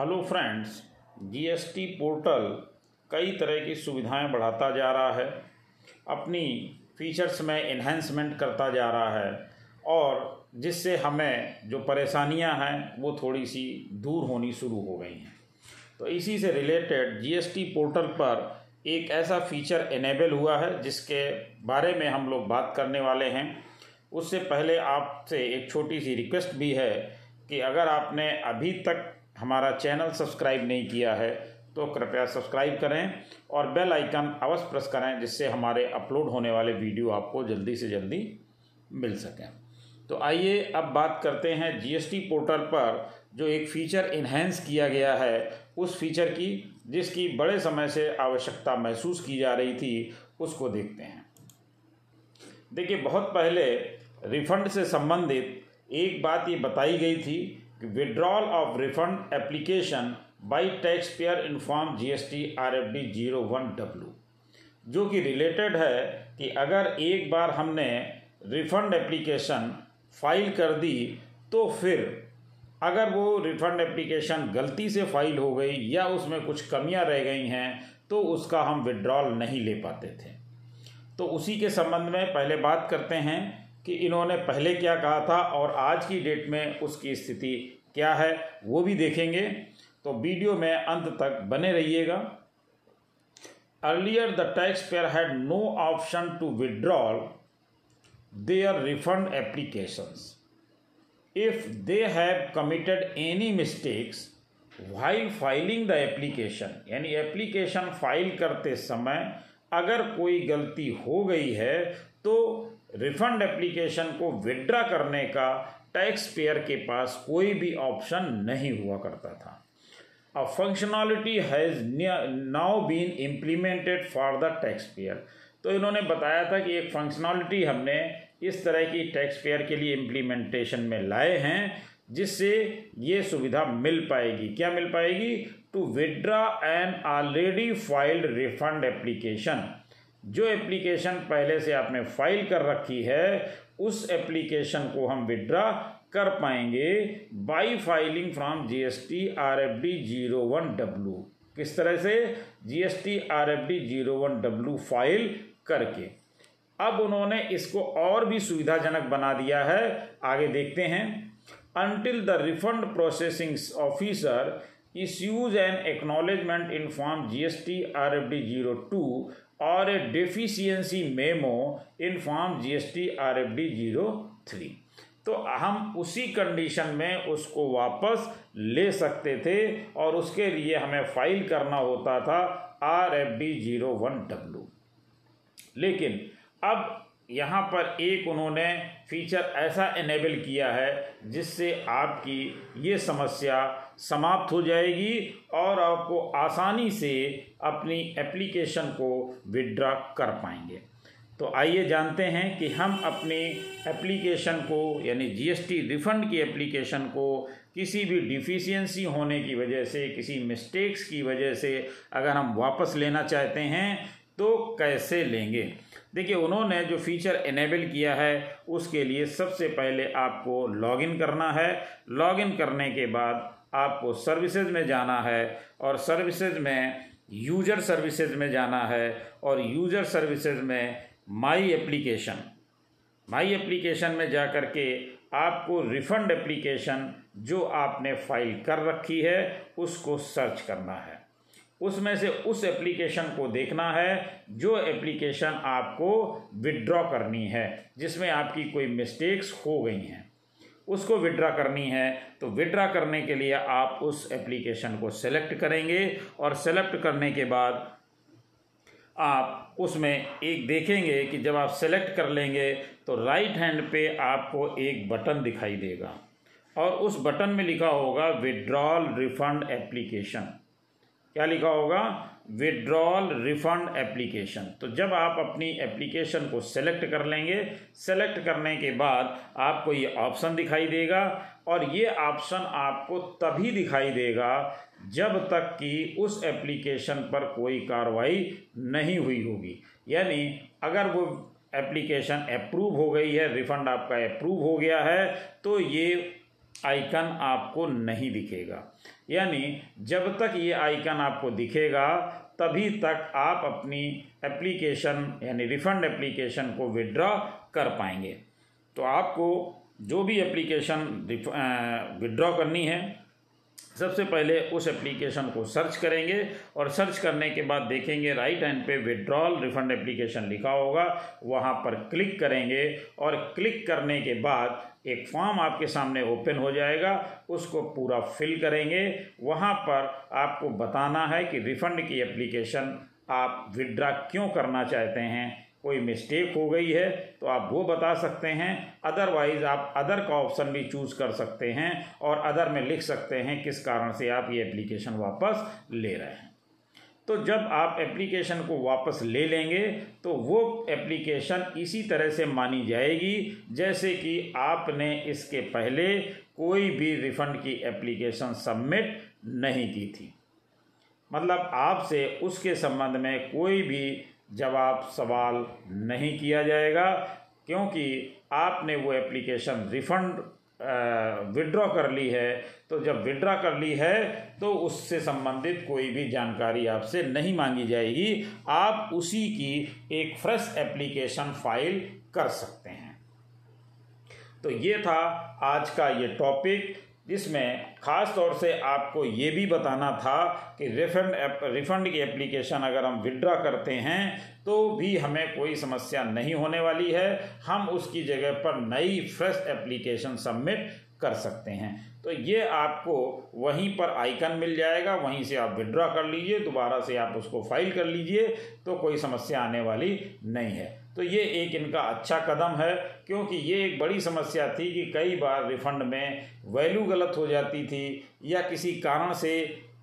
Hello friends GST portal कई तरह की सुविधाएँ बढ़ाता जा रहा है। अपनी फीचर्स में इन्हेंसमेंट करता जा रहा है और जिससे हमें जो परेशानियाँ हैं, वो थोड़ी सी दूर होनी शुरू हो गई हैं। तो इसी से रिलेटेड जीएसटी पोर्टल पर एक ऐसा फीचर इनेबल हुआ है, जिसके बारे में हम लोग बात करने वाले हैं। उससे पहले आपसे एक छोटी सी रिक्वेस्ट भी है कि अगर आपने अभी तक हमारा चैनल सब्सक्राइब नहीं किया है तो कृपया सब्सक्राइब करें और बेल आइकन अवश्य प्रेस करें जिससे हमारे अपलोड होने वाले वीडियो आपको जल्दी से जल्दी मिल सकें। तो आइए अब बात करते हैं जीएसटी पोर्टल पर जो एक फ़ीचर इन्हेंस किया गया है। उस फीचर की, जिसकी बड़े समय से आवश्यकता महसूस की जा रही थी, उसको देखते हैं। देखिए, बहुत पहले रिफंड से संबंधित एक बात ये बताई गई थी कि withdrawal of refund application by taxpayer in form G S T R F D zero one W जो कि रिलेटेड है कि अगर एक बार हमने रिफंड एप्लीकेशन फ़ाइल कर दी तो फिर अगर वो रिफंड एप्लीकेशन गलती से फ़ाइल हो गई या उसमें कुछ कमियाँ रह गई हैं तो उसका हम विड्रॉल नहीं ले पाते थे। तो उसी के संबंध में पहले बात करते हैं कि इन्होंने पहले क्या कहा था और आज की डेट में उसकी स्थिति क्या है, वो भी देखेंगे। तो वीडियो में अंत तक बने रहिएगा। Earlier the taxpayer had no option to withdrawal their refund applications if they have committed any mistakes while filing the application यानी एप्लीकेशन फ़ाइल करते समय अगर कोई गलती हो गई है तो रिफंड एप्लीकेशन को विड्रा करने का टैक्स पेयर के पास कोई भी ऑप्शन नहीं हुआ करता था। A functionality has now been implemented for the taxpayer तो इन्होंने बताया था कि एक फंक्शनलिटी हमने इस तरह की टैक्स पेयर के लिए इम्प्लीमेंटेशन में लाए हैं, जिससे ये सुविधा मिल पाएगी। क्या मिल पाएगी? To withdraw an already filed refund application जो एप्लीकेशन पहले से आपने फ़ाइल कर रखी है, उस एप्लीकेशन को हम विड्रा कर पाएँगे by filing from GST R F D zero one W किस तरह से? GST R F D zero one W file करके। अब उन्होंने इसको और भी सुविधाजनक बना दिया है। आगे देखते हैं। Until the refund processing officer issues an acknowledgement in form GST RFD 02 और deficiency memo in form GST R F D zero three तो हम उसी कंडीशन में उसको वापस ले सकते थे और उसके लिए हमें फ़ाइल करना होता था R F D zero one W लेकिन अब यहाँ पर एक उन्होंने फीचर ऐसा इनेबल किया है जिससे आपकी ये समस्या समाप्त हो जाएगी और आपको आसानी से अपनी एप्लीकेशन को विड्रा कर पाएँगे। तो आइए जानते हैं कि हम अपनी एप्लीकेशन को, यानी जीएसटी रिफ़ंड की एप्लीकेशन को किसी भी डिफिशियंसी होने की वजह से, किसी मिस्टेक्स की वजह से अगर हम वापस लेना चाहते हैं तो कैसे लेंगे? देखिए, उन्होंने जो फीचर इनेबल किया है, उसके लिए सबसे पहले आपको लॉगिन करना है। लॉगिन करने के बाद आपको सर्विसेज़ में जाना है और सर्विसेज़ में यूज़र सर्विसेज़ में जाना है और यूज़र सर्विसेज़ में माई एप्लीकेशन माई एप्लीकेशन में जा कर के आपको रिफ़ंड एप्लीकेशन जो आपने फ़ाइल कर रखी है, उसको सर्च करना है। उसमें से उस एप्लीकेशन को देखना है, जो एप्लीकेशन आपको विड्रॉ करनी है, जिसमें आपकी कोई मिस्टेक्स हो गई हैं। उसको विड्रा करनी है तो विड्रा करने के लिए आप उस एप्लीकेशन को सेलेक्ट करेंगे और सेलेक्ट करने के बाद आप उसमें एक देखेंगे कि जब आप सेलेक्ट कर लेंगे तो राइट हैंड पे आपको एक बटन दिखाई देगा। और उस बटन में लिखा होगा विड्रॉल रिफंड एप्लीकेशन क्या लिखा होगा? विड्रॉल रिफंड एप्लीकेशन तो जब आप अपनी एप्लीकेशन को सेलेक्ट कर लेंगे सेलेक्ट करने के बाद आपको ये ऑप्शन दिखाई देगा और ये ऑप्शन आपको तभी दिखाई देगा जब तक कि उस एप्लीकेशन पर कोई कार्रवाई नहीं हुई होगी। यानी अगर वो एप्लीकेशन अप्रूव हो गई है रिफ़ंड आपका अप्रूव हो गया है तो ये आइकन आपको नहीं दिखेगा। यानी जब तक ये आइकन आपको दिखेगा, तभी तक आप अपनी एप्लीकेशन, यानी रिफ़ंड एप्लीकेशन को विड्रॉ कर पाएँगे। तो आपको जो भी एप्लीकेशन विड्रॉ करनी है सबसे पहले उस एप्लीकेशन को सर्च करेंगे और सर्च करने के बाद देखेंगे राइट हैंड पे विड्रॉल रिफंड एप्लीकेशन लिखा होगा। वहाँ पर क्लिक करेंगे और क्लिक करने के बाद एक फॉर्म आपके सामने ओपन हो जाएगा। उसको पूरा फिल करेंगे। वहाँ पर आपको बताना है कि रिफ़ंड की एप्लीकेशन आप विड्रा क्यों करना चाहते हैं। कोई मिस्टेक हो गई है तो आप वो बता सकते हैं। अदरवाइज़ आप अदर का ऑप्शन भी चूज़ कर सकते हैं और अदर में लिख सकते हैं किस कारण से आप ये एप्लीकेशन वापस ले रहे हैं। तो जब आप एप्लीकेशन को वापस ले लेंगे तो वो एप्लीकेशन इसी तरह से मानी जाएगी, जैसे कि आपने इसके पहले कोई भी रिफ़ंड की एप्लीकेशन सबमिट नहीं की थी। मतलब आपसे उसके संबंध में कोई भी जवाब सवाल नहीं किया जाएगा, क्योंकि आपने वो एप्लीकेशन रिफ़ंड विड्रॉ कर ली है तो जब विड्रॉ कर ली है तो उससे संबंधित कोई भी जानकारी आपसे नहीं मांगी जाएगी। आप उसी की एक फ्रेश एप्लीकेशन फ़ाइल कर सकते हैं। तो ये था आज का ये टॉपिक जिसमें ख़ास तौर से आपको ये भी बताना था कि रिफंड रिफ़ंड की एप्लीकेशन अगर हम विड्रा करते हैं तो भी हमें कोई समस्या नहीं होने वाली है। हम उसकी जगह पर नई फ्रेश एप्लीकेशन सबमिट कर सकते हैं। तो ये आपको वहीं पर आइकन मिल जाएगा, वहीं से आप विड्रॉ कर लीजिए, दोबारा से आप उसको फ़ाइल कर लीजिए तो कोई समस्या आने वाली नहीं है। तो ये एक इनका अच्छा कदम है, क्योंकि ये एक बड़ी समस्या थी कि कई बार रिफ़ंड में वैल्यू गलत हो जाती थी, या किसी कारण से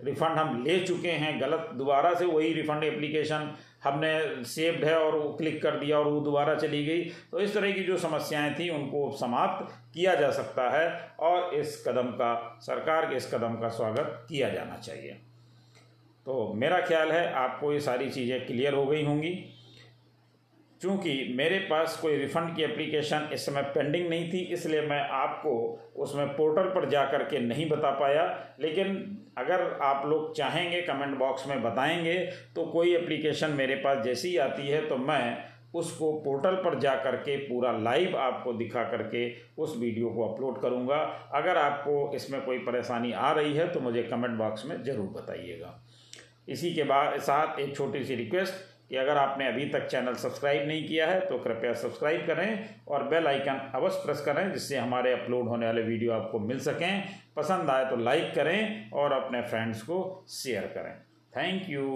रिफ़ंड हम ले चुके हैं, गलत, दोबारा से वही रिफ़ंड एप्लीकेशन हमने सेव्ड है और क्लिक कर दिया और वो दोबारा चली गई। तो इस तरह की जो समस्याएँ थी, उनको समाप्त किया जा सकता है और इस कदम का, सरकार के इस कदम का स्वागत किया जाना चाहिए। तो मेरा ख्याल है आपको ये सारी चीज़ें क्लियर हो गई होंगी। चूँकि मेरे पास कोई रिफ़ंड की एप्लीकेशन इस समय पेंडिंग नहीं थी, इसलिए मैं आपको उसमें पोर्टल पर जा कर के नहीं बता पाया। लेकिन अगर आप लोग चाहेंगे कमेंट बॉक्स में बताएँगे तो कोई एप्लीकेशन मेरे पास जैसी आती है तो मैं उसको पोर्टल पर जा कर के पूरा लाइव आपको दिखा करके उस वीडियो को अपलोड करूँगा। अगर आपको इसमें कोई परेशानी आ रही है तो मुझे कमेंट बॉक्स में ज़रूर बताइएगा। इसी के बाद साथ एक छोटी सी रिक्वेस्ट कि अगर आपने अभी तक चैनल सब्सक्राइब नहीं किया है तो कृपया सब्सक्राइब करें और बेल आइकन अवश्य प्रेस करें, जिससे हमारे अपलोड होने वाले वीडियो आपको मिल सकें। पसंद आए तो लाइक करें और अपने फ्रेंड्स को शेयर करें। Thank you.